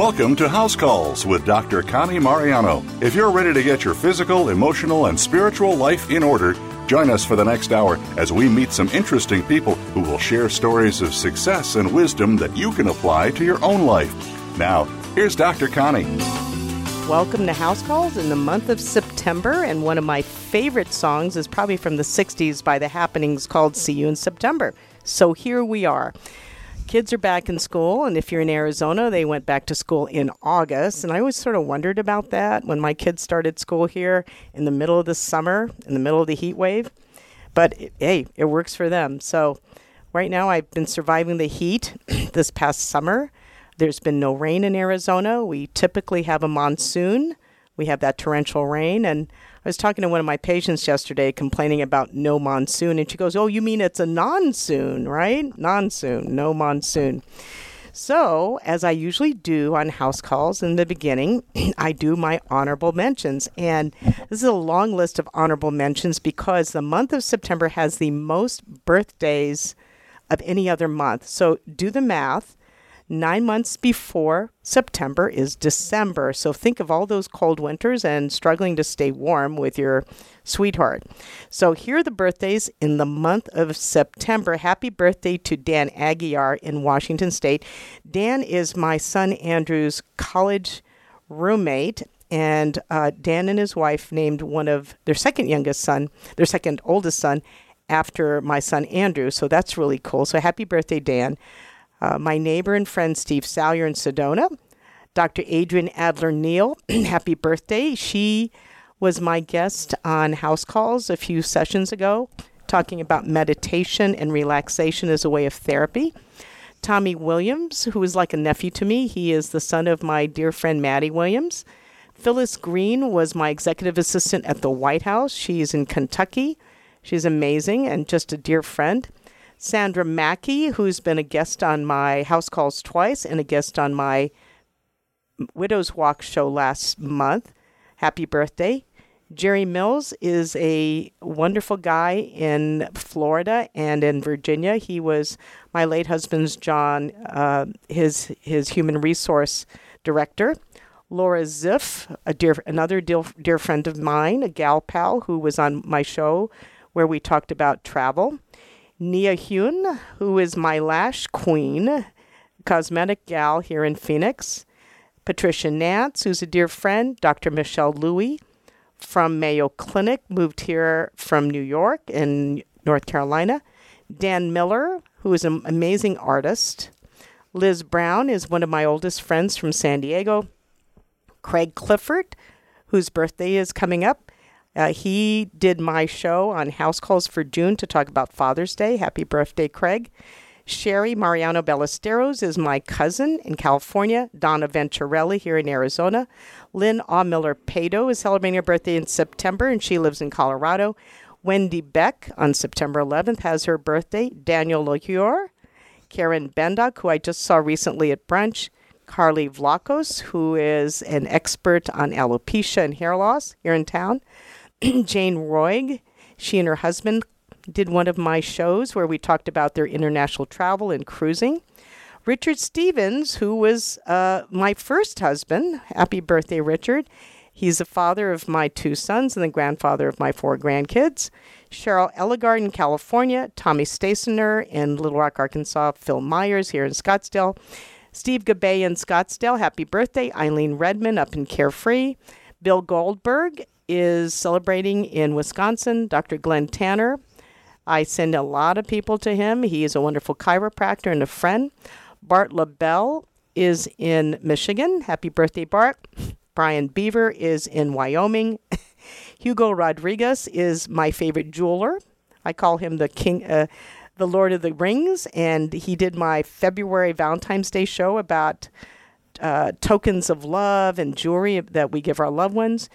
Welcome to House Calls with Dr. Connie Mariano. If you're ready to get your physical, emotional, and spiritual life in order, join us for the next hour as we meet some interesting people who will share stories of success and wisdom that you can apply to your own life. Now, here's Dr. Connie. Welcome to House Calls in the month of September, and one of my favorite songs is probably from the 60s by The Happenings called See You in September. So here we are. Kids are back in school, and if you're in Arizona, they went back to school in August. And I always sort of wondered about that when my kids started school here in the middle of the summer, in the middle of the heat wave. But hey, it works for them. So right now, I've been surviving the heat this past summer. There's been no rain in Arizona. We typically have a monsoon. We have that torrential rain. And I was talking to one of my patients yesterday complaining about no monsoon. And she goes, Oh, you mean it's a non-soon, right? Non-soon, no monsoon. So, as I usually do on house calls in the beginning, I do my honorable mentions. And this is a long list of honorable mentions because the month of September has the most birthdays of any other month. So, do the math nine months before September is December. So think of all those cold winters and struggling to stay warm with your sweetheart. So here are the birthdays in the month of September. Happy birthday to Dan Aguiar in Washington State. Dan is my son Andrew's college roommate. And uh, Dan and his wife named one of their second youngest son, their second oldest son, after my son Andrew. So that's really cool. So happy birthday, Dan uh, my neighbor and friend Steve Salyer in Sedona, Dr. Adrian Adler Neal, happy birthday. She was my guest on House Calls a few sessions ago, talking about meditation and relaxation as a way of therapy. Tommy Williams, who is like a nephew to me, he is the son of my dear friend Maddie Williams. Phyllis Green was my executive assistant at the White House. She's in Kentucky. She's amazing and just a dear friend. Sandra Mackey, who's been a guest on my house calls twice and a guest on my Widow's Walk show last month. Happy birthday. Jerry Mills is a wonderful guy in Florida and in Virginia. He was my late husband's John, uh, his his human resource director. Laura Ziff, a dear another dear, dear friend of mine, a gal pal who was on my show where we talked about travel. Nia Hyun, who is my lash queen, cosmetic gal here in Phoenix. Patricia Nance, who's a dear friend. Dr. Michelle Louie from Mayo Clinic, moved here from New York in North Carolina. Dan Miller, who is an amazing artist. Liz Brown is one of my oldest friends from San Diego. Craig Clifford, whose birthday is coming up. Uh, he did my show on House Calls for June to talk about Father's Day. Happy birthday, Craig. Sherry Mariano Ballesteros is my cousin in California. Donna Venturelli here in Arizona. Lynn A. Miller Pado is celebrating her birthday in September, and she lives in Colorado. Wendy Beck on September 11th has her birthday. Daniel Lohior. Karen Bendock, who I just saw recently at brunch. Carly Vlakos, who is an expert on alopecia and hair loss here in town. Jane Roig. She and her husband did one of my shows where we talked about their international travel and cruising. Richard Stevens, who was uh, my first husband, happy birthday, Richard. He's the father of my two sons and the grandfather of my four grandkids. Cheryl Ellegard in California, Tommy Stacener in Little Rock, Arkansas, Phil Myers here in Scottsdale, Steve Gabay in Scottsdale, happy birthday, Eileen Redman up in Carefree, Bill Goldberg is celebrating in Wisconsin, Dr. Glenn Tanner. I send a lot of people to him. He is a wonderful chiropractor and a friend. Bart LaBelle is in Michigan. Happy birthday, Bart. Brian Beaver is in Wyoming. Hugo Rodriguez is my favorite jeweler. I call him the king, uh, the Lord of the Rings, and he did my February Valentine's Day show about uh, tokens of love and jewelry that we give our loved ones.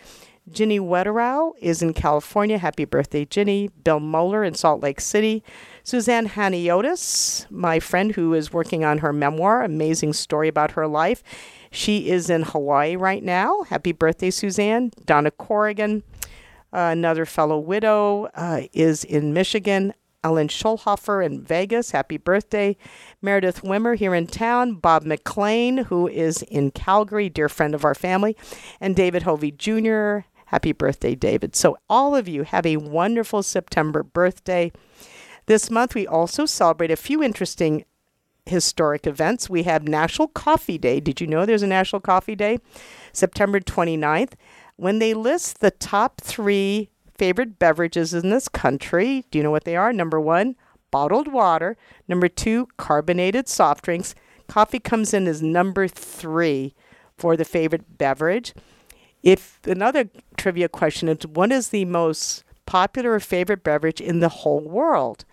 Ginny Wetterow is in California. Happy birthday, Ginny. Bill Moeller in Salt Lake City. Suzanne Haniotis, my friend who is working on her memoir, amazing story about her life. She is in Hawaii right now. Happy birthday, Suzanne. Donna Corrigan, another fellow widow, uh, is in Michigan. Ellen Schulhofer in Vegas, happy birthday. Meredith Wimmer here in town. Bob McLean, who is in Calgary, dear friend of our family. And David Hovey Jr., happy birthday, David. So, all of you have a wonderful September birthday. This month, we also celebrate a few interesting historic events. We have National Coffee Day. Did you know there's a National Coffee Day? September 29th. When they list the top three favorite beverages in this country. Do you know what they are? Number one, bottled water. Number two, carbonated soft drinks. Coffee comes in as number three for the favorite beverage. If another trivia question is, what is the most popular or favorite beverage in the whole world?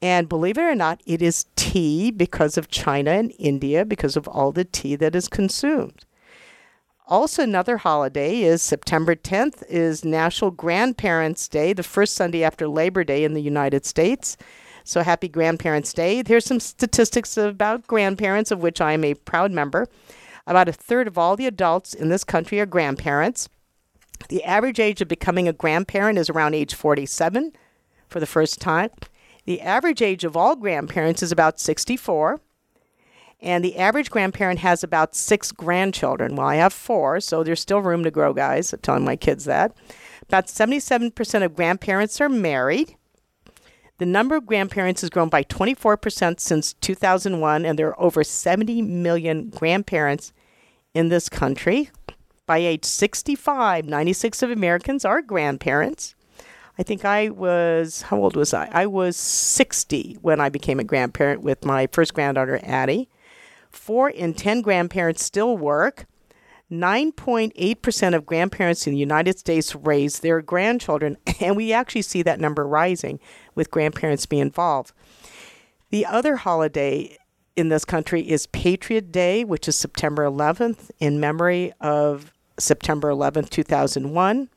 And believe it or not, it is tea because of China and India, because of all the tea that is consumed. Also, another holiday is September 10th is National Grandparents' Day, the first Sunday after Labor Day in the United States. So happy Grandparents' Day. Here's some statistics about grandparents, of which I am a proud member. About a third of all the adults in this country are grandparents. The average age of becoming a grandparent is around age 47 for the first time. The average age of all grandparents is about 64. And the average grandparent has about six grandchildren. Well, I have four, so there's still room to grow, guys. I'm telling my kids that. About 77% of grandparents are married. The number of grandparents has grown by 24% since 2001, and there are over 70 million grandparents in this country. By age 65, 96 of Americans are grandparents. I think I was, how old was I? I was 60 when I became a grandparent with my first granddaughter, Addie. Four in 10 grandparents still work. 9.8% of grandparents in the United States raise their grandchildren, and we actually see that number rising with grandparents being involved. The other holiday in this country is Patriot Day, which is September 11th, in memory of September 11th, 2001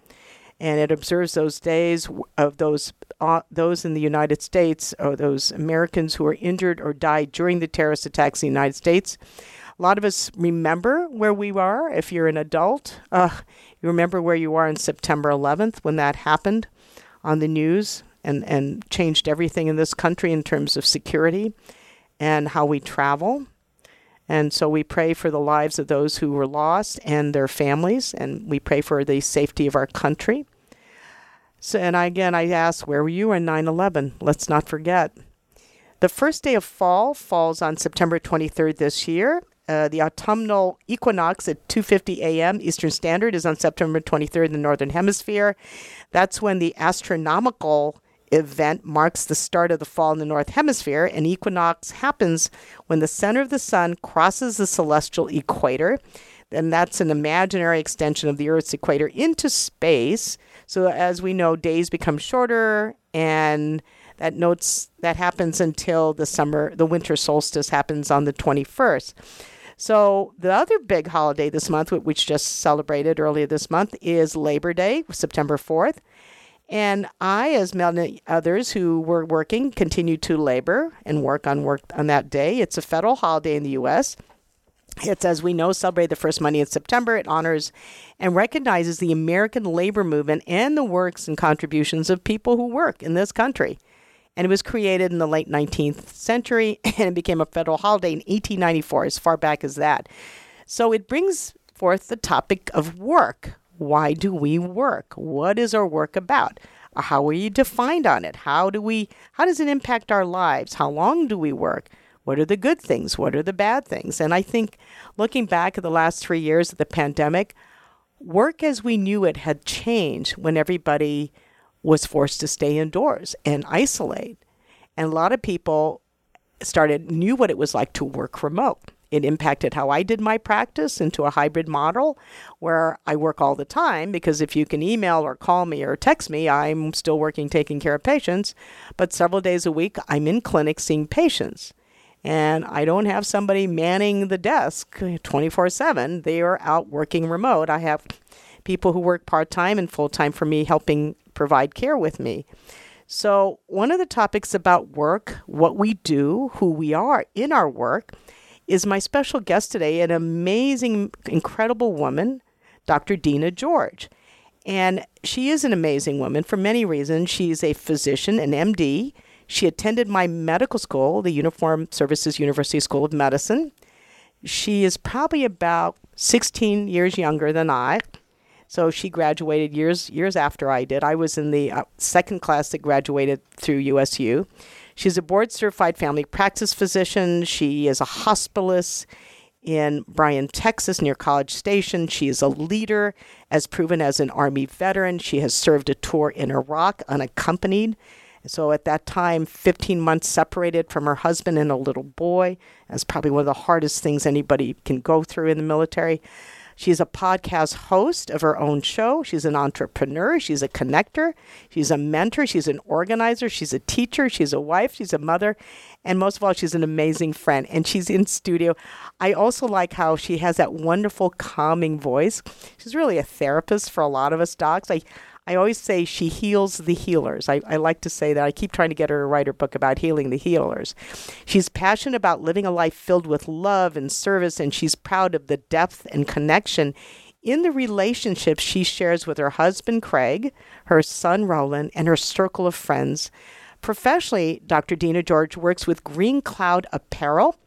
and it observes those days of those uh, those in the United States or those Americans who were injured or died during the terrorist attacks in the United States. A lot of us remember where we were. If you're an adult, uh, you remember where you are on September 11th when that happened on the news and, and changed everything in this country in terms of security and how we travel. And so we pray for the lives of those who were lost and their families, and we pray for the safety of our country. So, and again, I ask, where were you on 9 11? Let's not forget. The first day of fall falls on September 23rd this year. Uh, the autumnal equinox at 2:50 a.m. Eastern Standard is on September 23rd in the northern hemisphere. That's when the astronomical event marks the start of the fall in the north hemisphere. An equinox happens when the center of the sun crosses the celestial equator and that's an imaginary extension of the Earth's equator into space. So as we know, days become shorter, and that notes that happens until the summer, the winter solstice happens on the 21st. So the other big holiday this month, which just celebrated earlier this month, is Labor Day, September 4th. And I, as many others who were working, continue to labor and work on work on that day. It's a federal holiday in the U.S. It's, as we know, celebrate the first Monday in September. It honors and recognizes the American labor movement and the works and contributions of people who work in this country. And it was created in the late 19th century and it became a federal holiday in 1894, as far back as that. So it brings forth the topic of work. Why do we work? What is our work about? Uh, how are you defined on it? How do we how does it impact our lives? How long do we work? What are the good things? What are the bad things? And I think looking back at the last three years of the pandemic, work as we knew it had changed when everybody was forced to stay indoors and isolate. And a lot of people started knew what it was like to work remote. It impacted how I did my practice into a hybrid model where I work all the time because if you can email or call me or text me, I'm still working taking care of patients. But several days a week, I'm in clinic seeing patients and I don't have somebody manning the desk 24 7. They are out working remote. I have people who work part time and full time for me helping provide care with me. So, one of the topics about work, what we do, who we are in our work, is my special guest today, an amazing, incredible woman, Dr. Dena George. And she is an amazing woman for many reasons. She's a physician, an MD. She attended my medical school, the Uniform Services University School of Medicine. She is probably about 16 years younger than I. So she graduated years years after I did. I was in the uh, second class that graduated through USU. She's a board certified family practice physician. She is a hospitalist in Bryan, Texas, near College Station. She is a leader, as proven as an Army veteran. She has served a tour in Iraq unaccompanied. So at that time, 15 months separated from her husband and a little boy. That's probably one of the hardest things anybody can go through in the military. She's a podcast host of her own show. She's an entrepreneur. She's a connector. She's a mentor. She's an organizer. She's a teacher. She's a wife. She's a mother. And most of all, she's an amazing friend. And she's in studio. I also like how she has that wonderful, calming voice. She's really a therapist for a lot of us docs. I, I always say she heals the healers. I, I like to say that. I keep trying to get her to write her book about healing the healers. She's passionate about living a life filled with love and service, and she's proud of the depth and connection in the relationships she shares with her husband, Craig, her son, Roland, and her circle of friends. Professionally, Dr. Dena George works with Green Cloud Apparel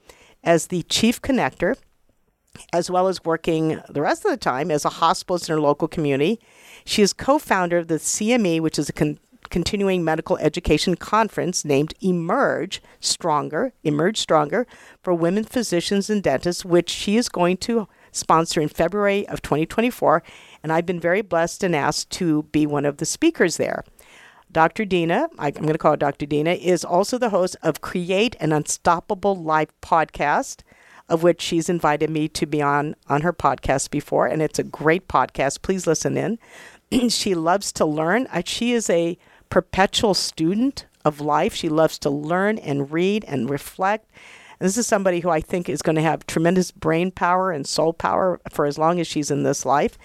as the chief connector, as well as working the rest of the time as a hospitalist in her local community she is co founder of the CME, which is a con- continuing medical education conference named Emerge Stronger, Emerge Stronger for women physicians and dentists, which she is going to sponsor in February of 2024. And I've been very blessed and asked to be one of the speakers there. Dr. Dena, I, am going to call her Dr. Dena, is also the host of Create an Unstoppable Life podcast, of which she's invited me to be on on her podcast before, and it's a great podcast. Please listen in. she loves to learn. She is a perpetual student of life. She loves to learn and read and reflect. And this is somebody who I think is going to have tremendous brain power and soul power for as long as she's in this life.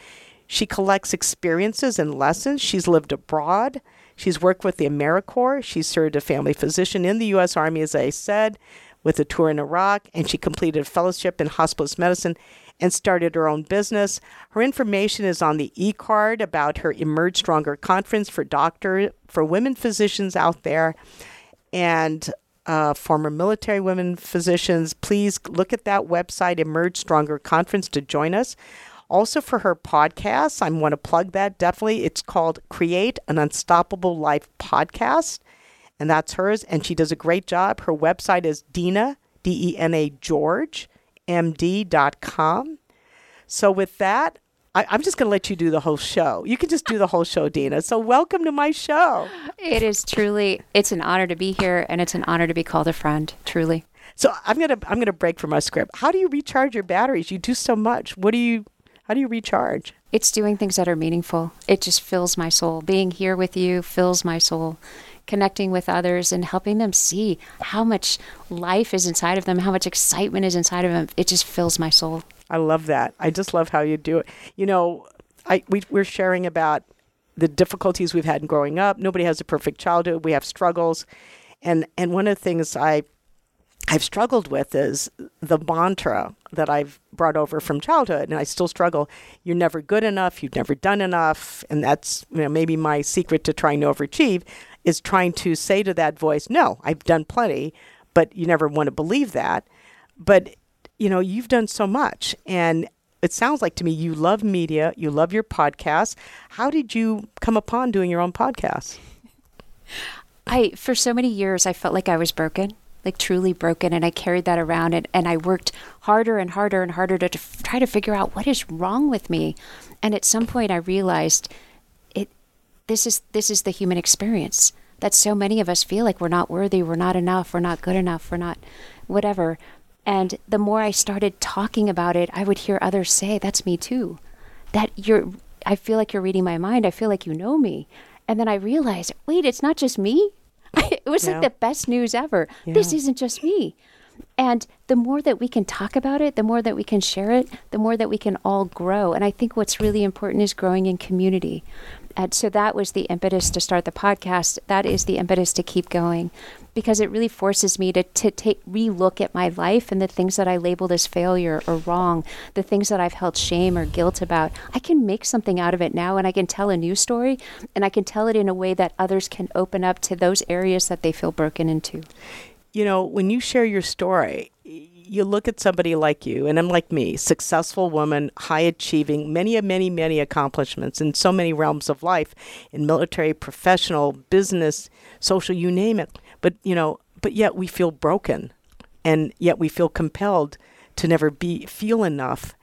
She collects experiences and lessons. She's lived abroad. She's worked with the AmeriCorps. She served a family physician in the U.S. Army, as I said, with a tour in Iraq, and she completed a fellowship in hospitalist medicine and started her own business. Her information is on the e-card about her Emerge Stronger conference for doctor for women physicians out there and uh, former military women physicians. Please look at that website, Emerge Stronger Conference, to join us. Also, for her podcast, I want to plug that definitely. It's called Create an Unstoppable Life Podcast, and that's hers. And she does a great job. Her website is Dena D E N A George, md.com. So, with that, I, am just going to let you do the whole show. You can just do the whole show, Dena. So, welcome to my show. It is truly, it's an honor to be here, and it's an honor to be called a friend. Truly. So, I'm gonna I'm gonna break from my script. How do you recharge your batteries? You do so much. What do you? How do you recharge? It's doing things that are meaningful. It just fills my soul. Being here with you fills my soul connecting with others and helping them see how much life is inside of them, how much excitement is inside of them. It just fills my soul. I love that. I just love how you do it. You know, I we, we're sharing about the difficulties we've had in growing up. Nobody has a perfect childhood. We have struggles, and and one of the things I I've struggled with is the mantra that I've brought over from childhood, and I still struggle. You're never good enough. You've never done enough, and that's you know maybe my secret to trying to overachieve is trying to say to that voice, no, I've done plenty, but you never want to believe that. But, you know, you've done so much. And it sounds like to me you love media, you love your podcast. How did you come upon doing your own podcast? I, for so many years, I felt like I was broken like truly broken and i carried that around and, and i worked harder and harder and harder to, to try to figure out what is wrong with me and at some point i realized this is this is the human experience that so many of us feel like we're not worthy, we're not enough, we're not good enough, we're not whatever. And the more I started talking about it, I would hear others say, "That's me too." That you're I feel like you're reading my mind. I feel like you know me. And then I realized, wait, it's not just me. it was yeah. like the best news ever. Yeah. This isn't just me. And the more that we can talk about it, the more that we can share it, the more that we can all grow. And I think what's really important is growing in community. And so that was the impetus to start the podcast. That is the impetus to keep going. because it really forces me to, to take relook at my life and the things that I labeled as failure or wrong, the things that I've held shame or guilt about. I can make something out of it now and I can tell a new story and I can tell it in a way that others can open up to those areas that they feel broken into. You know, when you share your story, you look at somebody like you, and I'm like me, successful woman, high achieving, many, many, many accomplishments in so many realms of life, in military, professional, business, social, you name it. But, you know, but yet we feel broken and yet we feel compelled to never be feel enough.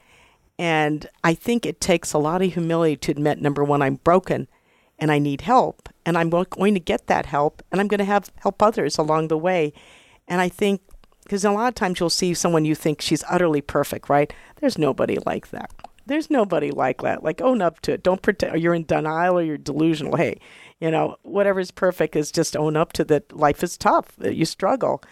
And I think it takes a lot of humility to admit number one, I'm broken and I need help and I'm going to get that help and I'm going to have help others along the way. And I think because a lot of times you'll see someone you think she's utterly perfect, right? There's nobody like that. There's nobody like that. Like own up to it. Don't pretend you're in denial or you're delusional. Hey, you know, whatever's perfect is just own up to that life is tough, that you struggle.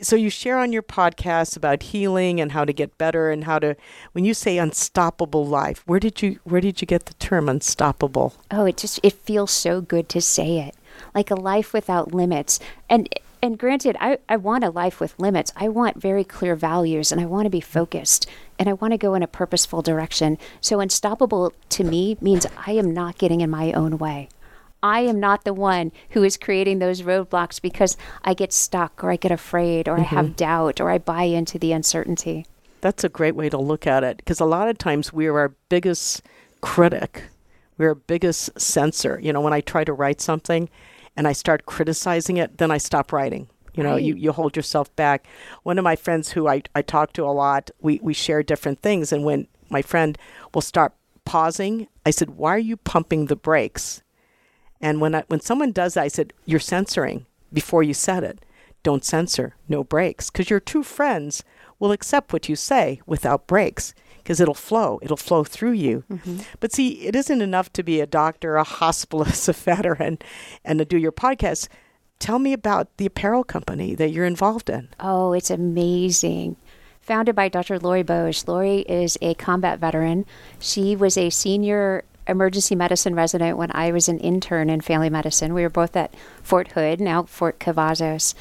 So you share on your podcast about healing and how to get better and how to when you say unstoppable life, where did you where did you get the term unstoppable? Oh, it just it feels so good to say it. Like a life without limits. And and granted, I, I want a life with limits. I want very clear values and I want to be focused and I want to go in a purposeful direction. So, unstoppable to me means I am not getting in my own way. I am not the one who is creating those roadblocks because I get stuck or I get afraid or mm-hmm. I have mm-hmm. doubt or I buy into the uncertainty. That's a great way to look at it because a lot of times we are our biggest critic. We're our biggest censor. You know, when I try to write something, and I start criticizing it, then I stop writing. You know, right. you, you hold yourself back. One of my friends who I, I talk to a lot, we, we share different things. And when my friend will start pausing, I said, Why are you pumping the brakes? And when I, when someone does that, I said, You're censoring before you said it. Don't censor, no brakes, because your true friends will accept what you say without brakes because it'll flow. It'll flow through you. Mm-hmm. But see, it isn't enough to be a doctor, a hospitalist, a veteran, and to do your podcast. Tell me about the apparel company that you're involved in. Oh, it's amazing. Founded by Dr. Lori Bosch. Lori is a combat veteran. She was a senior emergency medicine resident when I was an intern in family medicine. We were both at Fort Hood, now Fort Cavazos.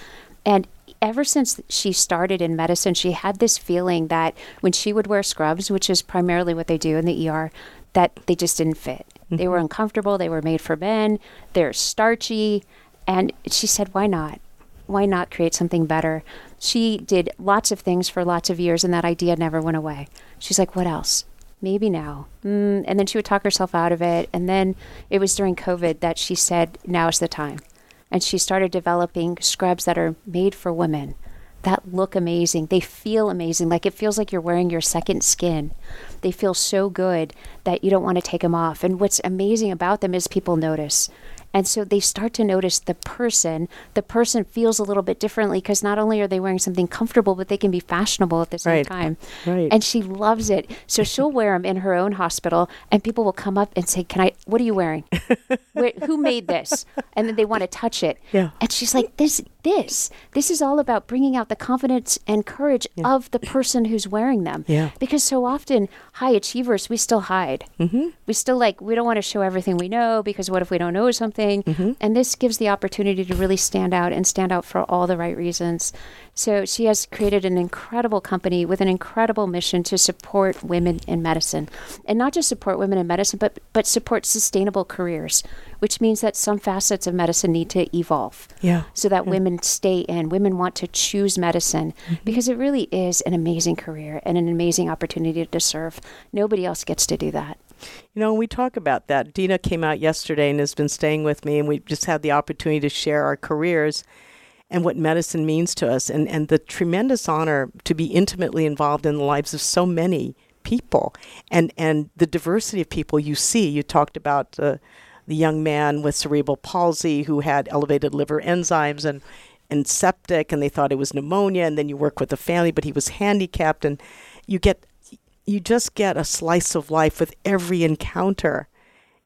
And ever since she started in medicine, she had this feeling that when she would wear scrubs, which is primarily what they do in the ER, that they just didn't fit. Mm-hmm. They were mm-hmm. uncomfortable. They were made for men. They're starchy. And she said, why not? Why not create something better? She did lots of things for lots of years, and that idea never went away. She's like, what else? Maybe now. Mm, and then she would talk herself out of it. And then it was during COVID that she said, now is the time and she started developing scrubs that are made for women that look amazing. They feel amazing. Like it feels like you're wearing your second skin. They feel so good that you don't want to take them off. And what's amazing about them is people notice. And so they start to notice the person. The person feels a little bit differently because not only are they wearing something comfortable, but they can be fashionable at the same right. time. Right. And she loves it. So she'll wear them in her own hospital, and people will come up and say, "Can I? What are you wearing? Where, who made this?" And then they want to touch it. Yeah. And she's like, "This, this, this is all about bringing out the confidence and courage yeah. of the person who's wearing them." Yeah. Because so often high achievers, we still hide. Mm-hmm. We still like we don't want to show everything we know because what if we don't know something? Mm-hmm. And this gives the opportunity to really stand out and stand out for all the right reasons. So she has created an incredible company with an incredible mission to support women in medicine. And not just support women in medicine, but, but support sustainable careers, which means that some facets of medicine need to evolve. Yeah. So that yeah. women stay in. Women want to choose medicine mm-hmm. because it really is an amazing career and an amazing opportunity to serve. Nobody else gets to do that. You know, we talk about that. Dena came out yesterday and has been staying with me, and we just had the opportunity to share our careers and what medicine means to us, and, and the tremendous honor to be intimately involved in the lives of so many people, and and the diversity of people you see. You talked about uh, the young man with cerebral palsy who had elevated liver enzymes and and septic, and they thought it was pneumonia, and then you work with the family, but he was handicapped, and you get you just get a slice of life with every encounter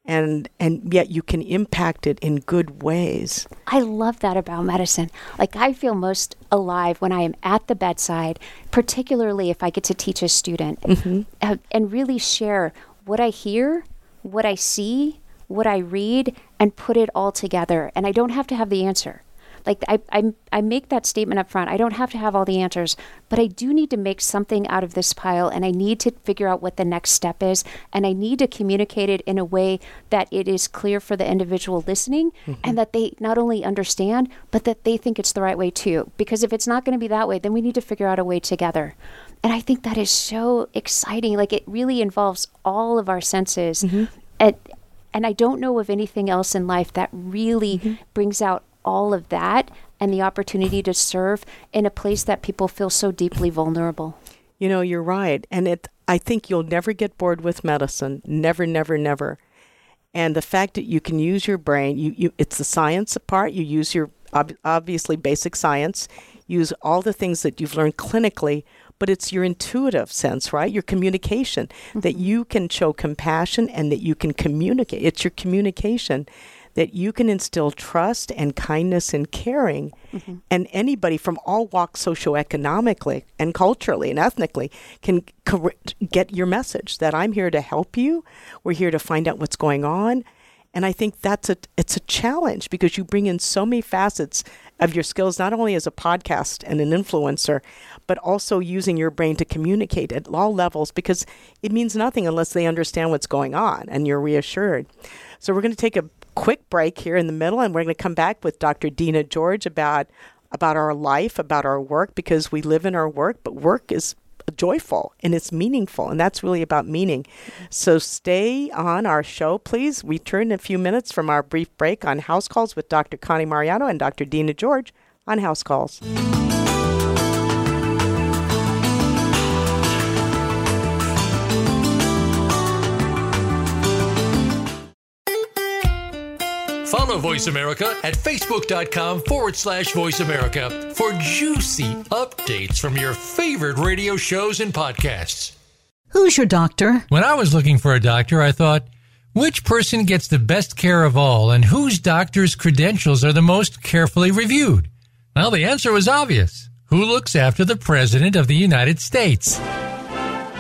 and and yet you can impact it in good ways. I love that about medicine. Like I feel most alive when I am at the bedside, particularly if I get to teach a student mm-hmm. uh, and really share what I hear, what I see, what I read and put it all together and I don't have to have the answer Like I, I, I make that statement up front. I don't have to have all the answers, but I do need to make something out of this pile and I need to figure out what the next step is. And I need to communicate it in a way that it is clear for the individual listening mm-hmm. and that they not only understand, but that they think it's the right way too. Because if it's not going to be that way, then we need to figure out a way together. And I think that is so exciting. Like it really involves all of our senses. Mm-hmm. And, and I don't know of anything else in life that really mm-hmm. brings out all of that and the opportunity to serve in a place that people feel so deeply vulnerable. You know, you're right. And it I think you'll never get bored with medicine. Never, never, never. And the fact that you can use your brain, you, you it's the science part. You use your ob- obviously basic science, use all the things that you've learned clinically, but it's your intuitive sense, right? Your communication mm-hmm. that you can show compassion and that you can communicate. It's your communication that you can instill trust and kindness and caring. Mm-hmm. And anybody from all walks socioeconomically and culturally and ethnically can cor- get your message that I'm here to help you. We're here to find out what's going on. And I think that's a it's a challenge because you bring in so many facets of your skills, not only as a podcast and an influencer, but also using your brain to communicate at all levels because it means nothing unless they understand what's going on and you're reassured. So we're going to take a quick break here in the middle and we're going to come back with Dr. Dena George about about our life, about our work because we live in our work, but work is joyful and it's meaningful and that's really about meaning. So stay on our show please. We turn in a few minutes from our brief break on house calls with dr connie mariano and dr Dena george on house calls Follow Voice America at facebook.com forward slash voice America for juicy updates from your favorite radio shows and podcasts. Who's your doctor? When I was looking for a doctor, I thought, which person gets the best care of all and whose doctor's credentials are the most carefully reviewed? Well, the answer was obvious. Who looks after the President of the United States?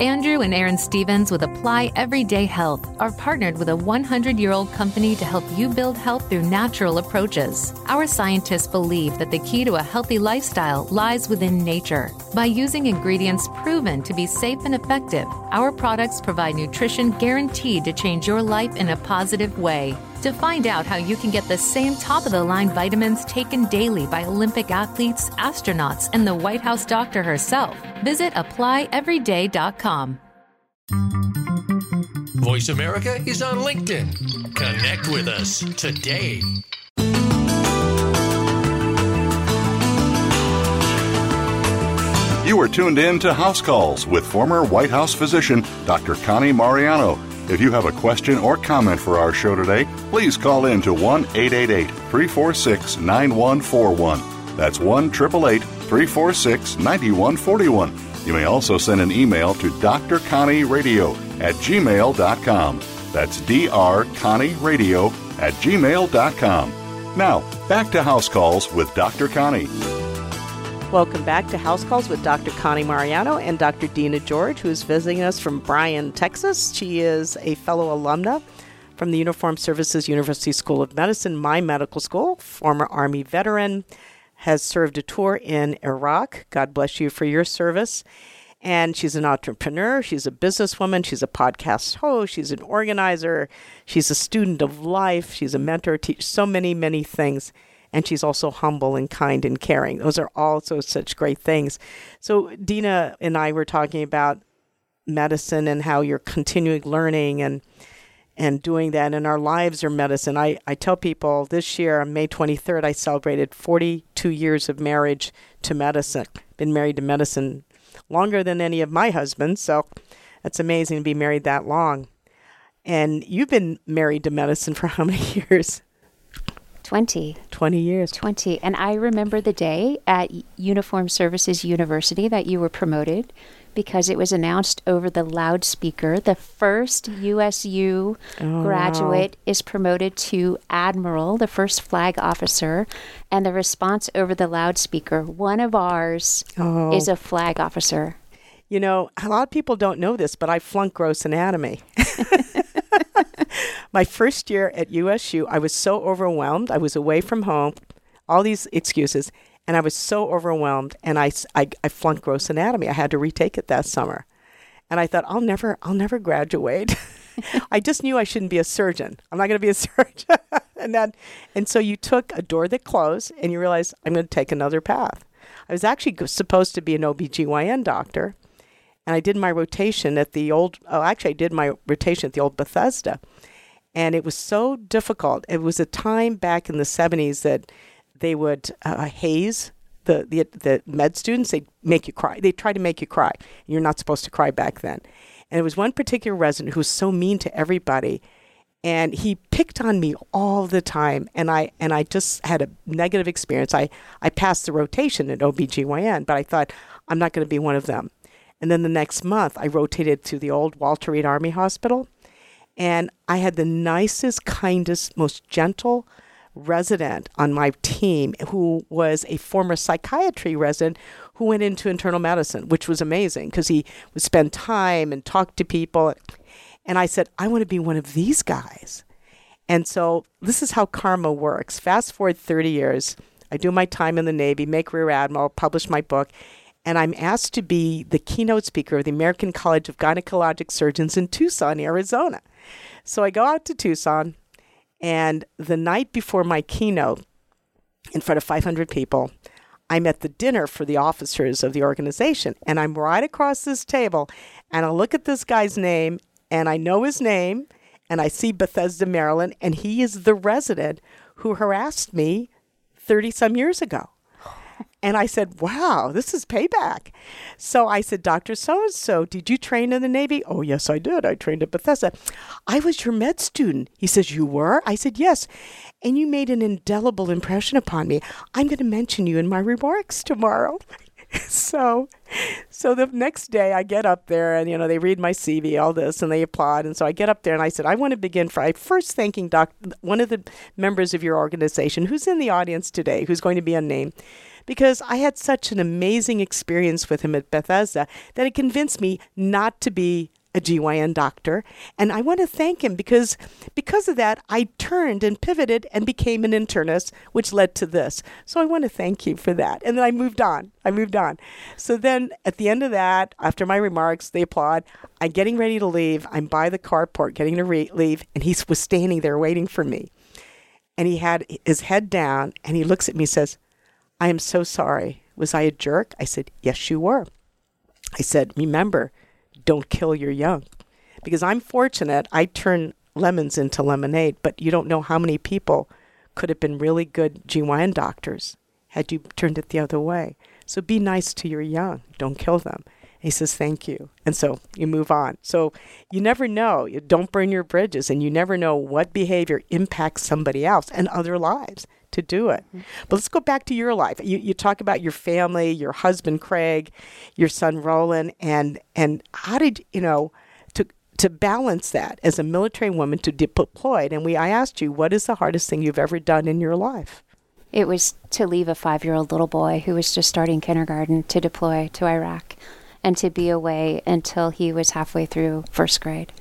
Andrew and Aaron Stevens with Apply Everyday Health are partnered with a 100 year old company to help you build health through natural approaches. Our scientists believe that the key to a healthy lifestyle lies within nature. By using ingredients proven to be safe and effective, our products provide nutrition guaranteed to change your life in a positive way. To find out how you can get the same top of the line vitamins taken daily by Olympic athletes, astronauts, and the White House doctor herself, visit applyeveryday.com. Voice America is on LinkedIn. Connect with us today. You are tuned in to House Calls with former White House physician Dr. Connie Mariano. If you have a question or comment for our show today, please call in to 1 888 346 9141. That's 1 888 346 9141. You may also send an email to drconnieradio at gmail.com. That's drconnieradio at gmail.com. Now, back to House Calls with Dr. Connie. Welcome back to House Calls with Dr. Connie Mariano and Dr. Dena George, who is visiting us from Bryan, Texas. She is a fellow alumna from the Uniformed Services University School of Medicine, my medical school, former Army veteran, has served a tour in Iraq. God bless you for your service. And she's an entrepreneur, she's a businesswoman, she's a podcast host, she's an organizer, she's a student of life, she's a mentor, teach so many, many things and she's also humble and kind and caring. Those are also such great things. So Dena and I were talking about medicine and how you're continuing learning and and doing that. And our lives are medicine. I, I tell people this year, on May 23rd, I celebrated 42 years of marriage to medicine. Been married to medicine longer than any of my husbands. So it's amazing to be married that long. And you've been married to medicine for how many years? 20. 20 years. 20. And I remember the day at Uniform Services University that you were promoted because it was announced over the loudspeaker. The first USU Oh, graduate is promoted to admiral, the first flag officer, and the response over the loudspeaker, one of ours Oh. is a flag officer. You know, a lot of people don't know this, but I flunked gross anatomy. My first year at USU, I was so overwhelmed. I was away from home, all these excuses, and I was so overwhelmed, and I I flunked gross anatomy. I had to retake it that summer, and I thought I'll never I'll never graduate. I just knew I shouldn't be a surgeon. I'm not going to be a surgeon, and then and so you took a door that closed, and you realized I'm going to take another path. I was actually supposed to be an OBGYN doctor and I did my rotation at the old. Oh, actually, I did my rotation at the old Bethesda, and it was so difficult. It was a time back in the '70s that they would uh, haze the, the the med students. They would make you cry. They'd try to make you cry. You're not supposed to cry back then. And there was one particular resident who was so mean to everybody, and he picked on me all the time and I and I just had a negative experience. I I passed the rotation at OBGYN, but I thought I'm not going to be one of them. And then the next month I rotated to the old Walter Reed Army Hospital and I had the nicest, kindest, most gentle resident on my team who was a former psychiatry resident who went into internal medicine, which was amazing because he would spend time and talk to people. And I said, I want to be one of these guys. And so this is how karma works. Fast forward 30 years, I do my time in the Navy, make Rear Admiral, publish my book, and I'm asked to be the keynote speaker of the American College of Gynecologic Surgeons in Tucson, Arizona. So I go out to Tucson, and the night before my keynote, in front of 500 people, I'm at the dinner for the officers of the organization, and I'm right across this table, and I look at this guy's name, and I know his name, and I see Bethesda, Maryland, and he is the resident who harassed me 30 some years ago. And I said, wow, this is payback. So I said, Dr. So and so, did you train in the Navy? Oh, yes, I did. I trained at Bethesda. I was your med student. He says, You were? I said, Yes. And you made an indelible impression upon me. I'm going to mention you in my remarks tomorrow. so so the next day I get up there and you know they read my CV all this and they applaud and so I get up there and I said I want to begin by first thanking doc one of the members of your organization who's in the audience today who's going to be unnamed because I had such an amazing experience with him at Bethesda that it convinced me not to be a GYN doctor. And I want to thank him because because of that I turned and pivoted and became an internist which led to this. So I want to thank you for that. And then I moved on. I moved on. So then at the end of that after my remarks they applaud. I'm getting ready to leave. I'm by the carport getting to re- leave and he was standing there waiting for me. And he had his head down and he looks at me and says I am so sorry was I a jerk I said yes you were I said remember don't kill your young. Because I'm fortunate, I turn lemons into lemonade, but you don't know how many people could have been really good GYN doctors had you turned it the other way. So be nice to your young, don't kill them. He says, Thank you. And so you move on. So you never know. You don't burn your bridges, and you never know what behavior impacts somebody else and other lives to do it. Mm-hmm. But let's go back to your life. You, you talk about your family, your husband Craig, your son Roland, and and how did you know to to balance that as a military woman to deployed? And we I asked you, what is the hardest thing you've ever done in your life? It was to leave a five year old little boy who was just starting kindergarten to deploy to Iraq and to be away until he was halfway through first grade.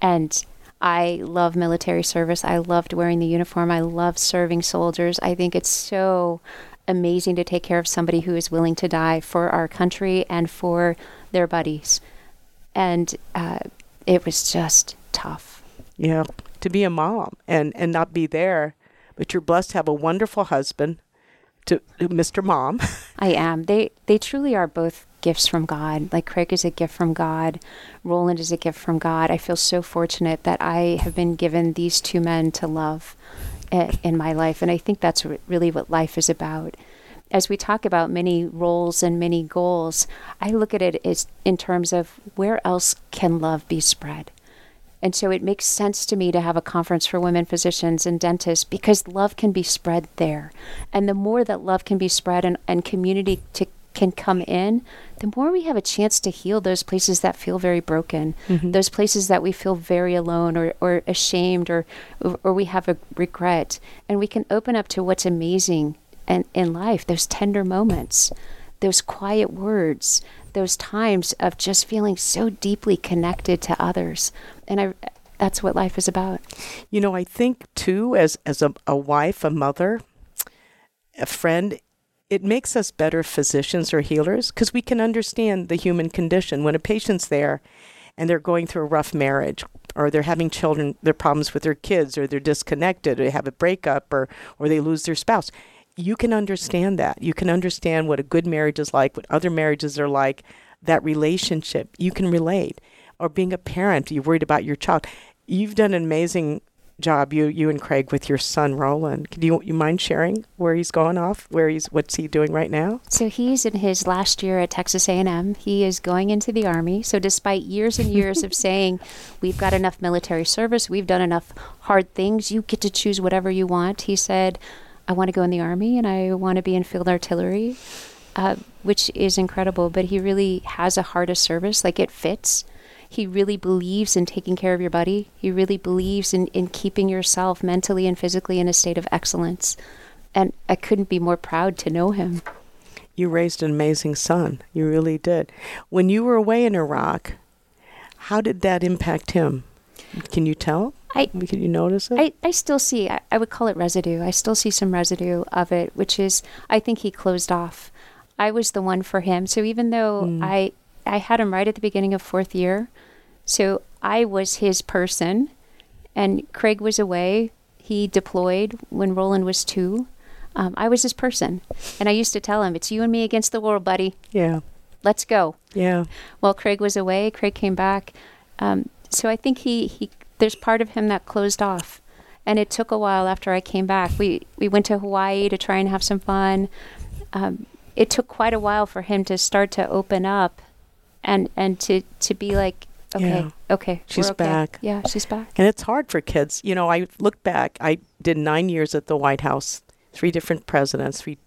And I love military service. I loved wearing the uniform. I love serving soldiers. I think it's so amazing to take care of somebody who is willing to die for our country and for their buddies. And uh, it was just tough. Yeah, to be a mom and and not be there, but you're blessed to have a wonderful husband, to Mr. Mom. I am. They they truly are both gifts from God. Like Craig is a gift from God, Roland is a gift from God. I feel so fortunate that I have been given these two men to love in my life, and I think that's really what life is about. As we talk about many roles and many goals, I look at it as in terms of where else can love be spread. And so it makes sense to me to have a conference for women physicians and dentists because love can be spread there. And the more that love can be spread and, and community to, can come in, the more we have a chance to heal those places that feel very broken, mm-hmm. those places that we feel very alone or, or ashamed or, or we have a regret. And we can open up to what's amazing and in life, those tender moments, those quiet words, those times of just feeling so deeply connected to others. And I that's what life is about. You know, I think too, as as a, a wife, a mother, a friend, it makes us better physicians or healers because we can understand the human condition. When a patient's there and they're going through a rough marriage, or they're having children, their problems with their kids, or they're disconnected, or they have a breakup, or or they lose their spouse you can understand that. You can understand what a good marriage is like, what other marriages are like, that relationship. You can relate. Or being a parent, you're worried about your child. You've done an amazing job, you you and Craig, with your son Roland. Do you you mind sharing where he's going off? Where he's what's he doing right now? So he's in his last year at Texas A&M. He is going into the army. So despite years and years of saying we've got enough military service, we've done enough hard things, you get to choose whatever you want. He said, I want to go in the army and I want to be in field artillery, uh, which is incredible. But he really has a heart of service, like it fits. He really believes in taking care of your body. He really believes in, in keeping yourself mentally and physically in a state of excellence. And I couldn't be more proud to know him. You raised an amazing son. You really did. When you were away in Iraq, how did that impact him? Can you tell? I can you notice it? I, I still see I, I would call it residue. I still see some residue of it, which is I think he closed off. I was the one for him. So even though mm. I I had him right at the beginning of fourth year, so I was his person, and Craig was away. He deployed when Roland was two. Um, I was his person, and I used to tell him, "It's you and me against the world, buddy." Yeah. Let's go. Yeah. While Craig was away, Craig came back. Um, so I think he he there's part of him that closed off. And it took a while after I came back. We we went to Hawaii to try and have some fun. Um, it took quite a while for him to start to open up, and and to to be like, okay, yeah. okay, she's okay. back. Yeah, she's back. And it's hard for kids. You know, I look back. I did nine years at the White House, three different presidents, three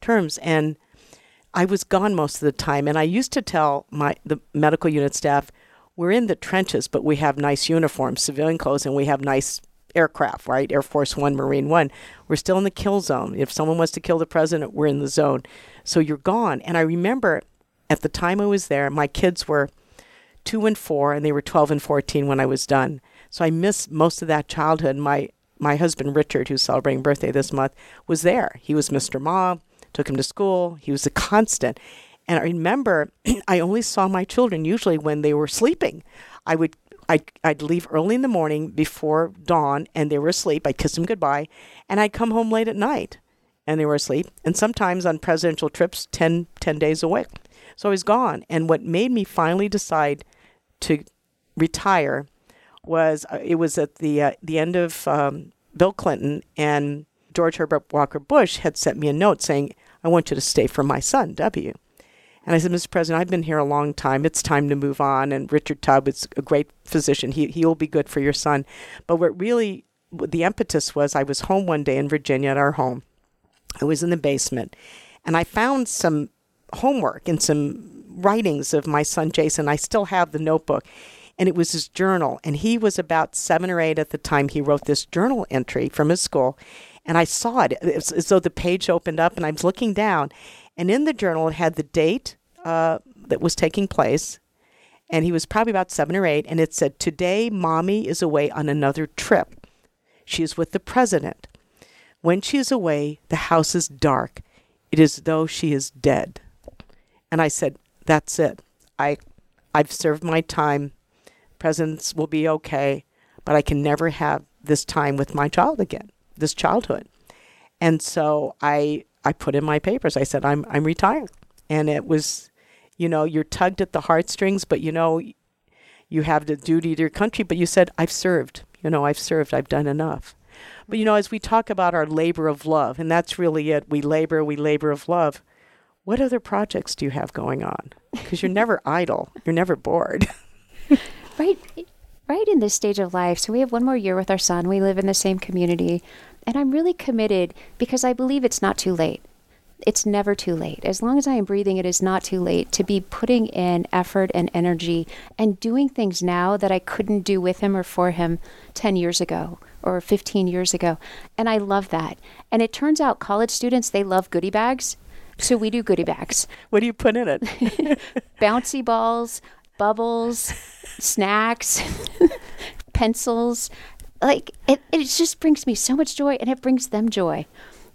terms, and I was gone most of the time. And I used to tell my the medical unit staff, we're in the trenches, but we have nice uniforms, civilian clothes, and we have nice aircraft, right? Air Force One, Marine One. We're still in the kill zone. If someone wants to kill the president, we're in the zone. So you're gone. And I remember at the time I was there, my kids were two and four, and they were 12 and 14 when I was done. So I miss most of that childhood. My my husband Richard, who's celebrating birthday this month, was there. He was Mr. Mom, took him to school. He was a constant. And I remember I only saw my children usually when they were sleeping. I would I'd, I'd leave early in the morning before dawn and they were asleep. I'd kiss them goodbye and I'd come home late at night and they were asleep. And sometimes on presidential trips, 10, 10 days away. So I was gone. And what made me finally decide to retire was uh, it was at the, uh, the end of um, Bill Clinton and George Herbert Walker Bush had sent me a note saying, I want you to stay for my son, W. And I said, Mr. President, I've been here a long time. It's time to move on. And Richard Tubb is a great physician. He, he'll be good for your son. But what really, the impetus was I was home one day in Virginia at our home. I was in the basement and I found some homework and some writings of my son Jason. I still have the notebook. And it was his journal. And he was about seven or eight at the time he wrote this journal entry from his school. And I saw it. It was as though the page opened up and I was looking down and in the journal, it had the date uh, that was taking place. And he was probably about seven or eight. And it said, Today, mommy is away on another trip. She is with the president. When she is away, the house is dark. It is as though she is dead. And I said, That's it. I, I've served my time. Presidents will be okay, but I can never have this time with my child again, this childhood. And so I I put in my papers. I said I'm I'm retired, and it was You know, you're tugged at the heartstrings, but you know, you have the duty to your country. But you said, I've served. You know, I've served. I've done enough. But you know, as we talk about our labor of love, and that's really it. We labor, we labor of love. What other projects do you have going on? Because you're never idle. You're never bored. right right in this stage of life. So we have one more year with our son. We live in the same community. And I'm really committed because I believe it's not too late. It's never too late. As long as I am breathing, it is not too late to be putting in effort and energy and doing things now that I couldn't do with him or for him 10 years ago or 15 years ago. And I love that. And it turns out college students, they love goodie bags. So we do goodie bags. What do you put in it? Bouncy balls, bubbles, snacks, pencils. Like it, it just brings me so much joy and it brings them joy.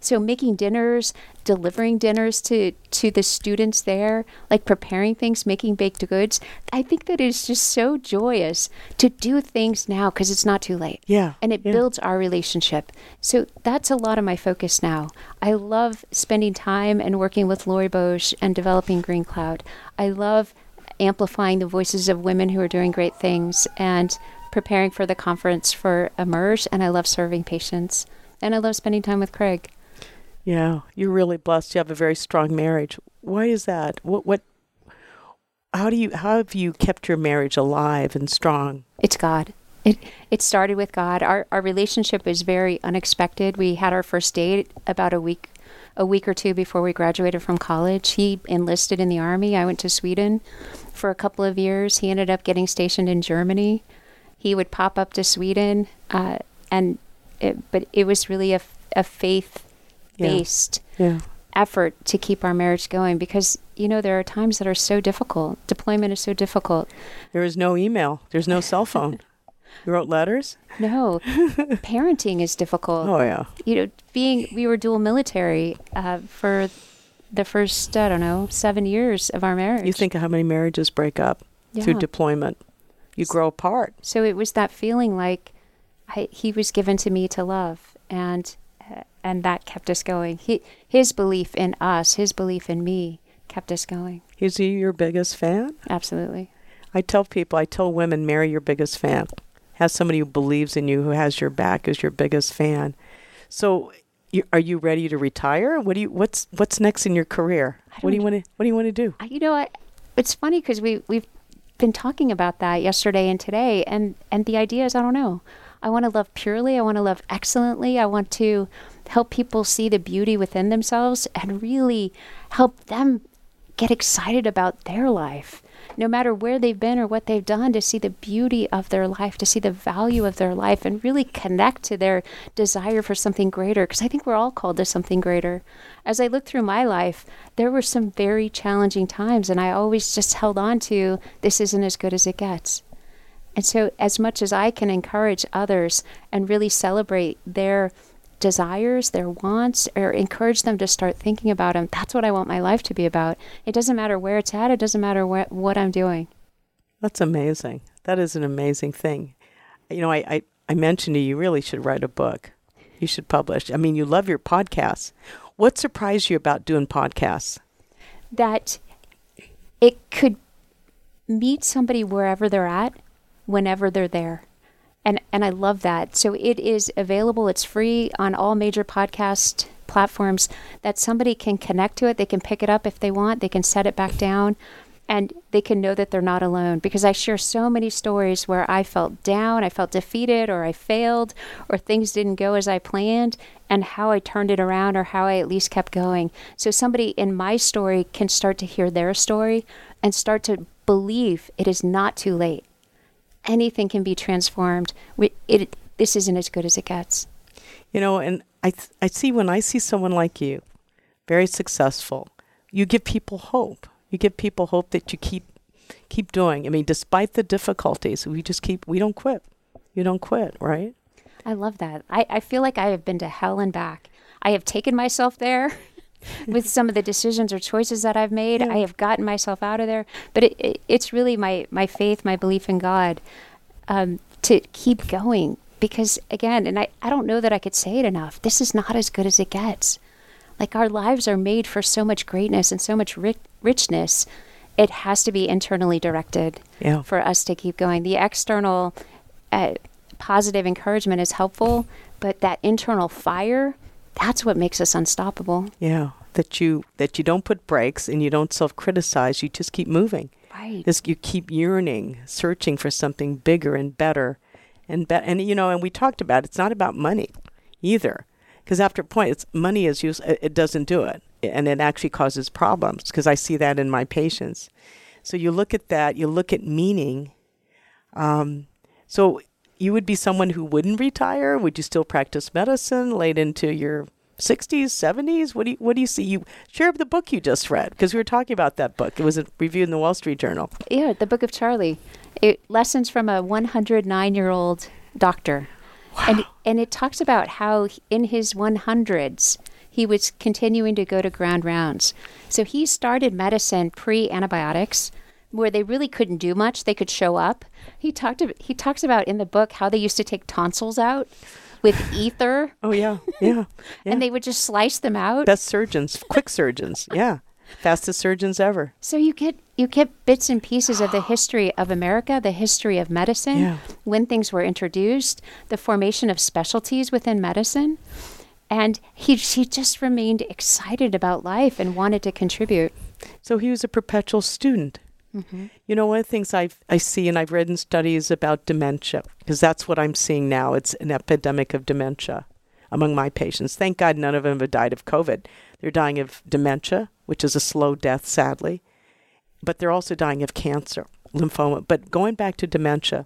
So making dinners, delivering dinners to to the students there, like preparing things, making baked goods. I think that is just so joyous to do things now because it's not too late. Yeah. And it yeah. builds our relationship. So that's a lot of my focus now. I love spending time and working with Lori Bosch and developing Green Cloud. I love amplifying the voices of women who are doing great things and preparing for the conference for Emerge. And I love serving patients. And I love spending time with Craig. Yeah, you're really blessed. You have a very strong marriage. Why is that? What what how do you how have you kept your marriage alive and strong? It's God. It it started with God. Our our relationship is very unexpected. We had our first date about a week a week or two before we graduated from college. He enlisted in the army. I went to Sweden for a couple of years. He ended up getting stationed in Germany. He would pop up to Sweden, uh, and it, but it was really a, a faith based yeah. yeah. effort to keep our marriage going because you know there are times that are so difficult. Deployment is so difficult. There is no email. There's no cell phone. You wrote letters? No. Parenting is difficult. Oh, yeah. You know, being, we were dual military uh, for the first, I don't know, seven years of our marriage. You think of how many marriages break up yeah. through deployment. You grow apart. So it was that feeling like I, he was given to me to love, and and that kept us going. He, his belief in us, his belief in me, kept us going. Is he your biggest fan? Absolutely. I tell people, I tell women, marry your biggest fan. Have somebody who believes in you, who has your back, is your biggest fan. So, you, are you ready to retire? What do you? What's What's next in your career? What do you want to What do you want to do? You know, I, it's funny because we we've been talking about that yesterday and today, and and the idea is, I don't know. I want to love purely. I want to love excellently. I want to help people see the beauty within themselves and really help them get excited about their life no matter where they've been or what they've done, to see the beauty of their life, to see the value of their life, and really connect to their desire for something greater. Because I think we're all called to something greater. As I look through my life, there were some very challenging times, and I always just held on to this isn't as good as it gets. And so, as much as I can encourage others and really celebrate their desires, their wants, or encourage them to start thinking about them. That's what I want my life to be about. It doesn't matter where it's at, it doesn't matter wh- what I'm doing. That's amazing. That is an amazing thing. You know, I, I, I mentioned to you, you really should write a book. You should publish. I mean, you love your podcasts. What surprised you about doing podcasts? That it could meet somebody wherever they're at, whenever they're there and and I love that. So it is available. It's free on all major podcast platforms. That somebody can connect to it. They can pick it up if they want. They can set it back down, and they can know that they're not alone. Because I share so many stories where I felt down, I felt defeated, or I failed, or things didn't go as I planned, and how I turned it around, or how I at least kept going. So somebody in my story can start to hear their story and start to believe it is not too late anything can be transformed. We, it, this isn't as good as it gets. You know, and I, th- I see when I see someone like you, very successful, you give people hope. You give people hope that you keep keep doing. I mean, despite the difficulties, we just keep. We don't quit. You don't quit, right? I love that. I, I feel like I have been to hell and back. I have taken myself there. With some of the decisions or choices that I've made. Yeah. I have gotten myself out of there. But it, it, it's really my, my faith, my belief in God um, to keep going. Because again, and I, I don't know that I could say it enough, this is not as good as it gets. Like our lives are made for so much greatness and so much ri- richness. it has to be internally directed Yeah. for us to keep going. The external uh, positive encouragement is helpful, but that internal fire, that's what makes us unstoppable. Yeah. That you that you don't put brakes and you don't self criticize, you just keep moving. Right. This you keep yearning, searching for something bigger and better. And be- and you know, and we talked about it's not about money either. Because after a point, it's money is use it it doesn't do it, and it actually causes problems. Because I see that in my patients. So you look at that, you look at meaning. Um, so you would be someone who wouldn't retire. Would you still practice medicine late into your 60s, 70s? What do you What do you see? You share the book you just read because we were talking about that book. It was a review in the Wall Street Journal. Yeah, the Book of Charlie. It, lessons from a 109 year old doctor. And, and it talks about how in his 100s, he was continuing to go to grand rounds. So he started medicine pre antibiotics, where they really couldn't do much. They could show up. He talked. ab- He talks about in the book how they used to take tonsils out with ether, Oh yeah, yeah. yeah. and they would just slice them out. best surgeons, quick surgeons. Yeah, fastest surgeons ever. So you get you get bits and pieces of the history of America, the history of medicine, Yeah. when things were introduced, the formation of specialties within medicine. And he he just remained excited about life and wanted to contribute. So he was a perpetual student. Mm-hmm. You know, one of the things I I see, and I've read in studies about dementia, because that's what I'm seeing now. It's an epidemic of dementia among my patients. Thank God none of them have died of COVID. They're dying of dementia, which is a slow death, sadly, but they're also dying of cancer, lymphoma. But going back to dementia,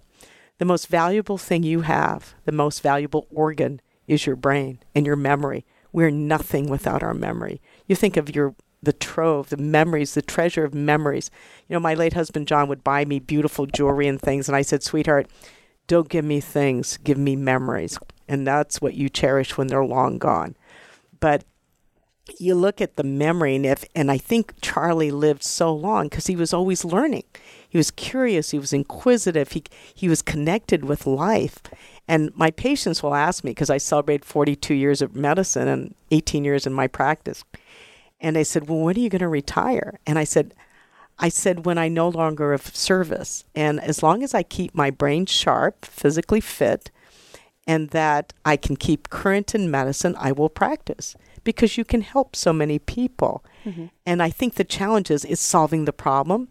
the most valuable thing you have, the most valuable organ, is your brain and your memory. We're nothing without our memory. You think of your the trove, the memories, the treasure of memories. You know, my late husband John would buy me beautiful jewelry and things, and I said, "Sweetheart, don't give me things, give me memories." And that's what you cherish when they're long gone. But you look at the memory, and if and I think Charlie lived so long because he was always learning. He was curious. He was inquisitive. He he was connected with life. And my patients will ask me because I celebrate 42 years of medicine and 18 years in my practice. And they said, "Well, when are you going to retire?" And I said, I said when I no longer of service, and as long as I keep my brain sharp, physically fit, and that I can keep current in medicine, I will practice because you can help so many people. Mm-hmm. And I think the challenge is, is solving the problem.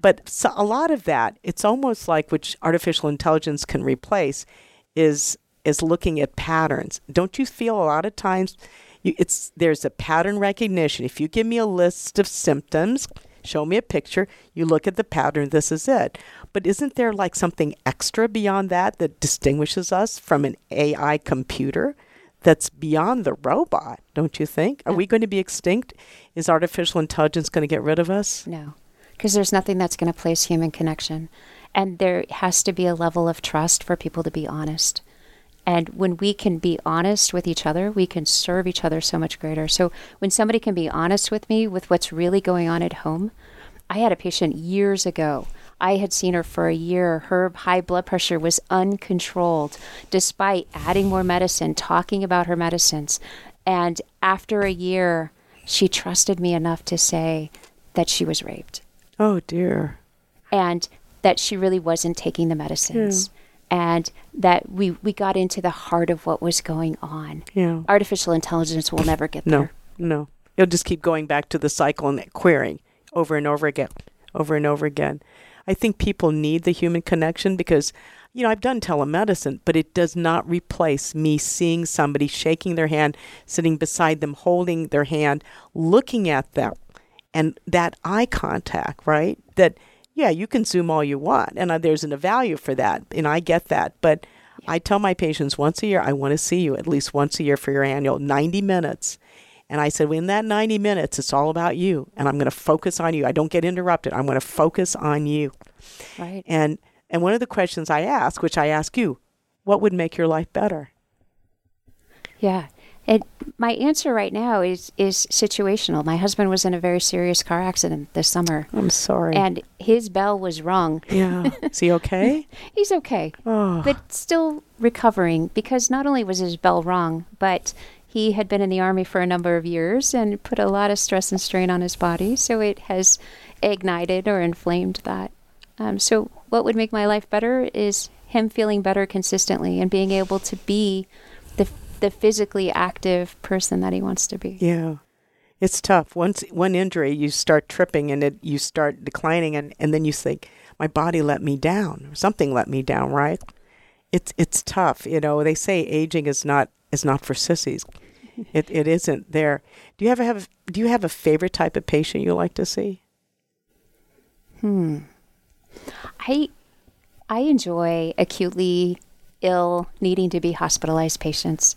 But so a lot of that, it's almost like which artificial intelligence can replace, is is looking at patterns. Don't you feel a lot of times, you, it's there's a pattern recognition. If you give me a list of symptoms, show me a picture, you look at the pattern. This is it. But isn't there like something extra beyond that that distinguishes us from an AI computer? That's beyond the robot, don't you think? Are we going to be extinct? Is artificial intelligence going to get rid of us? No, because there's nothing that's going to place human connection. And there has to be a level of trust for people to be honest. And when we can be honest with each other, we can serve each other so much greater. So when somebody can be honest with me with what's really going on at home, I had a patient years ago. I had seen her for a year. Her high blood pressure was uncontrolled despite adding more medicine, talking about her medicines. And after a year, she trusted me enough to say that she was raped Oh dear. and that she really wasn't taking the medicines. And that we, we got into the heart of what was going on. Yeah. Artificial intelligence will never get No, there. no. You'll just keep going back to the cycle and querying over and over again, over and over again. I think people need the human connection because, you know, I've done telemedicine, but it does not replace me seeing somebody shaking their hand, sitting beside them, holding their hand, looking at them, and that eye contact, right? That, yeah, you can Zoom all you want, and uh, there's a value for that, and I get that, but. I tell my patients once a year, I want to see you at least once a year for your annual 90 minutes. And I said, well, in that 90 minutes, it's all about you. And I'm going to focus on you. I don't get interrupted. I'm going to focus on you. Right. And, and one of the questions I ask, which I ask you, what would make your life better? Yeah. It, my answer right now is is situational. My husband was in a very serious car accident this summer, I'm sorry. and his bell was rung. yeah. Is he okay? He's okay, Oh. but still recovering because not only was his bell rung, but he had been in the army for a number of years and put a lot of stress and strain on his body. So it has ignited or inflamed that. Um, so, what would make my life better is him feeling better consistently and being able to be the physically active person that he wants to be. Yeah. It's tough. Once one injury, you start tripping and it you start declining and, and then you think, My body let me down. Something let me down, right? It's it's tough. You know, they say aging is not is not for sissies. it it isn't there. Do you ever have do you have a favorite type of patient you like to see? Hmm. I I enjoy acutely ill, needing to be hospitalized patients.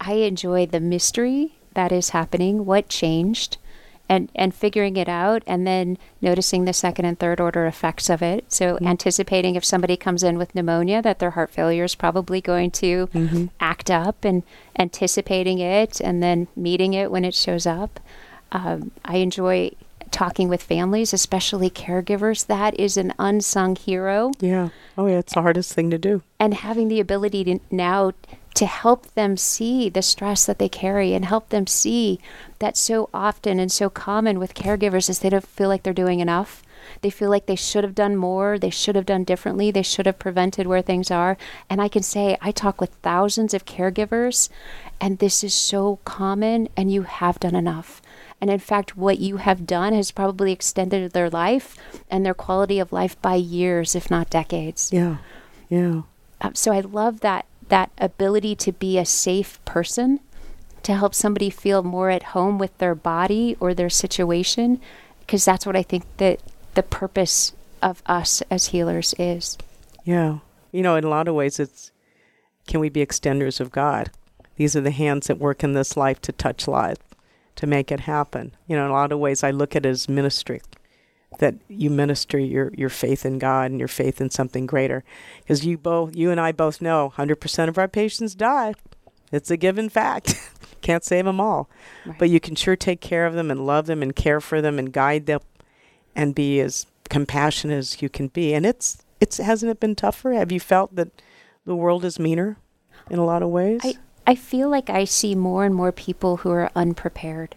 I enjoy the mystery that is happening, what changed, and, and figuring it out, and then noticing the second and third order effects of it. So, mm-hmm. anticipating if somebody comes in with pneumonia, that their heart failure is probably going to mm-hmm. act up, and anticipating it, and then meeting it when it shows up. Um, I enjoy talking with families, especially caregivers. That is an unsung hero. Yeah. Oh, yeah. It's the hardest thing to do. And having the ability to now to help them see the stress that they carry and help them see that so often and so common with caregivers is they don't feel like they're doing enough. They feel like they should have done more, they should have done differently, they should have prevented where things are. And I can say, I talk with thousands of caregivers, and this is so common, and you have done enough. And in fact, what you have done has probably extended their life and their quality of life by years, if not decades. Yeah. Yeah. Um, so I love that that ability to be a safe person to help somebody feel more at home with their body or their situation because that's what I think that the purpose of us as healers is. Yeah. You know, in a lot of ways it's can we be extenders of God? These are the hands that work in this life to touch lives to make it happen. You know, in a lot of ways, I look at it as ministry that you minister your, your faith in God and your faith in something greater. Because you both, you and I both know 100% of our patients die. It's a given fact. Can't save them all. Right. But you can sure take care of them and love them and care for them and guide them and be as compassionate as you can be. And it's, it's, hasn't it been tougher? Have you felt that the world is meaner in a lot of ways? I, I feel like I see more and more people who are unprepared.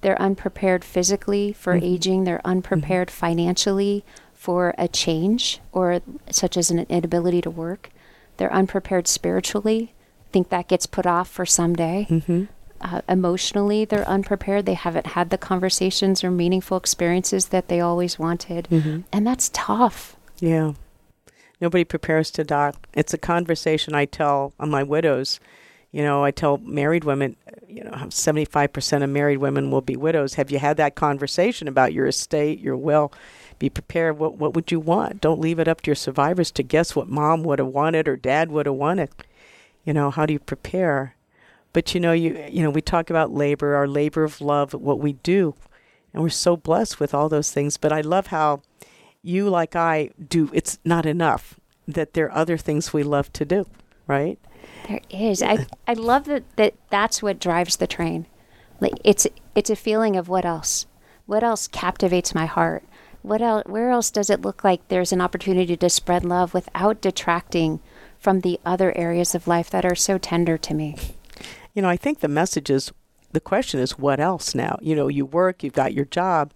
They're unprepared physically for mm-hmm. aging, they're unprepared mm-hmm. financially for a change or such as an inability to work. They're unprepared spiritually. Think that gets put off for someday. Mm-hmm. Uh, emotionally, they're unprepared. They haven't had the conversations or meaningful experiences that they always wanted. Mm-hmm. And that's tough. Yeah. Nobody prepares to die. It's a conversation I tell on my widows you know, I tell married women, you know, 75% of married women will be widows. Have you had that conversation about your estate, your will? Be prepared. What, what would you want? Don't leave it up to your survivors to guess what mom would have wanted or dad would have wanted. You know, how do you prepare? But you know, you you know, we talk about labor, our labor of love, what we do, and we're so blessed with all those things. But I love how you, like I, do. It's not enough that there are other things we love to do, right? There is. I I love that that that's what drives the train. Like it's it's a feeling of what else? What else captivates my heart? What else where else does it look like there's an opportunity to spread love without detracting from the other areas of life that are so tender to me? You know, I think the message is the question is what else now? You know, you work, you've got your job.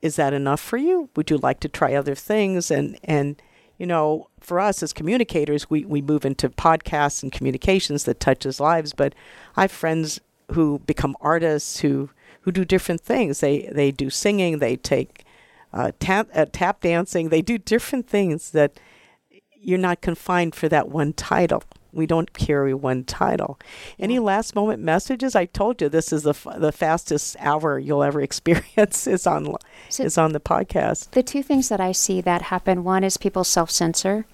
Is that enough for you? Would you like to try other things and and you know, for us as communicators, we, we move into podcasts and communications that touches lives. But I have friends who become artists who who do different things. They they do singing, they take uh, tap uh, tap dancing, they do different things that you're not confined for that one title. We don't carry one title. Any last moment messages? I told you this is the f- the fastest hour you'll ever experience is on so is on the podcast. The two things that I see that happen one is people self censor.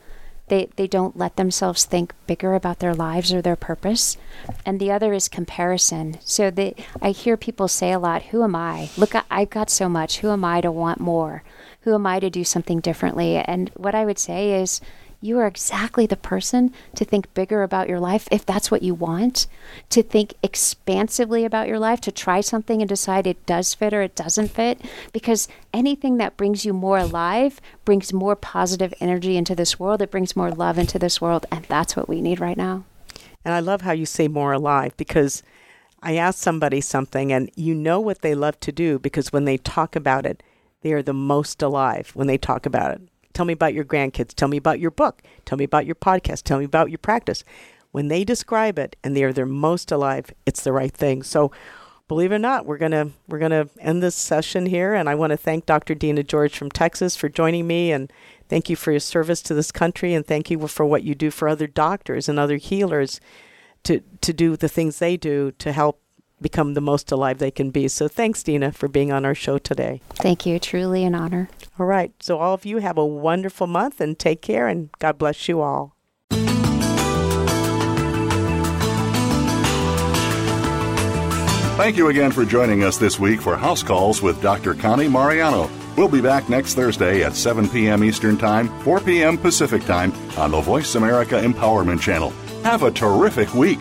They, they don't let themselves think bigger about their lives or their purpose. And the other is comparison. So they, I hear people say a lot, Who am I? Look, I've got so much. Who am I to want more? Who am I to do something differently? And what I would say is, you are exactly the person to think bigger about your life if that's what you want, to think expansively about your life, to try something and decide it does fit or it doesn't fit. Because anything that brings you more alive brings more positive energy into this world, it brings more love into this world. And that's what we need right now. And I love how you say more alive because I ask somebody something and you know what they love to do because when they talk about it, they are the most alive when they talk about it. Tell me about your grandkids. Tell me about your book. Tell me about your podcast. Tell me about your practice. When they describe it and they are their most alive, it's the right thing. So, believe it or not, we're gonna we're gonna end this session here, and I want to thank Dr. Dena George from Texas for joining me, and thank you for your service to this country, and thank you for what you do for other doctors and other healers to to do the things they do to help become the most alive they can be. So thanks, Dena, for being on our show today. Thank you. Truly an honor. All right. So all of you have a wonderful month and take care, and God bless you all. Thank you again for joining us this week for House Calls with Dr. Connie Mariano. We'll be back next Thursday at 7 p.m. Eastern Time, 4 p.m. Pacific Time on the Voice America Empowerment Channel. Have a terrific week.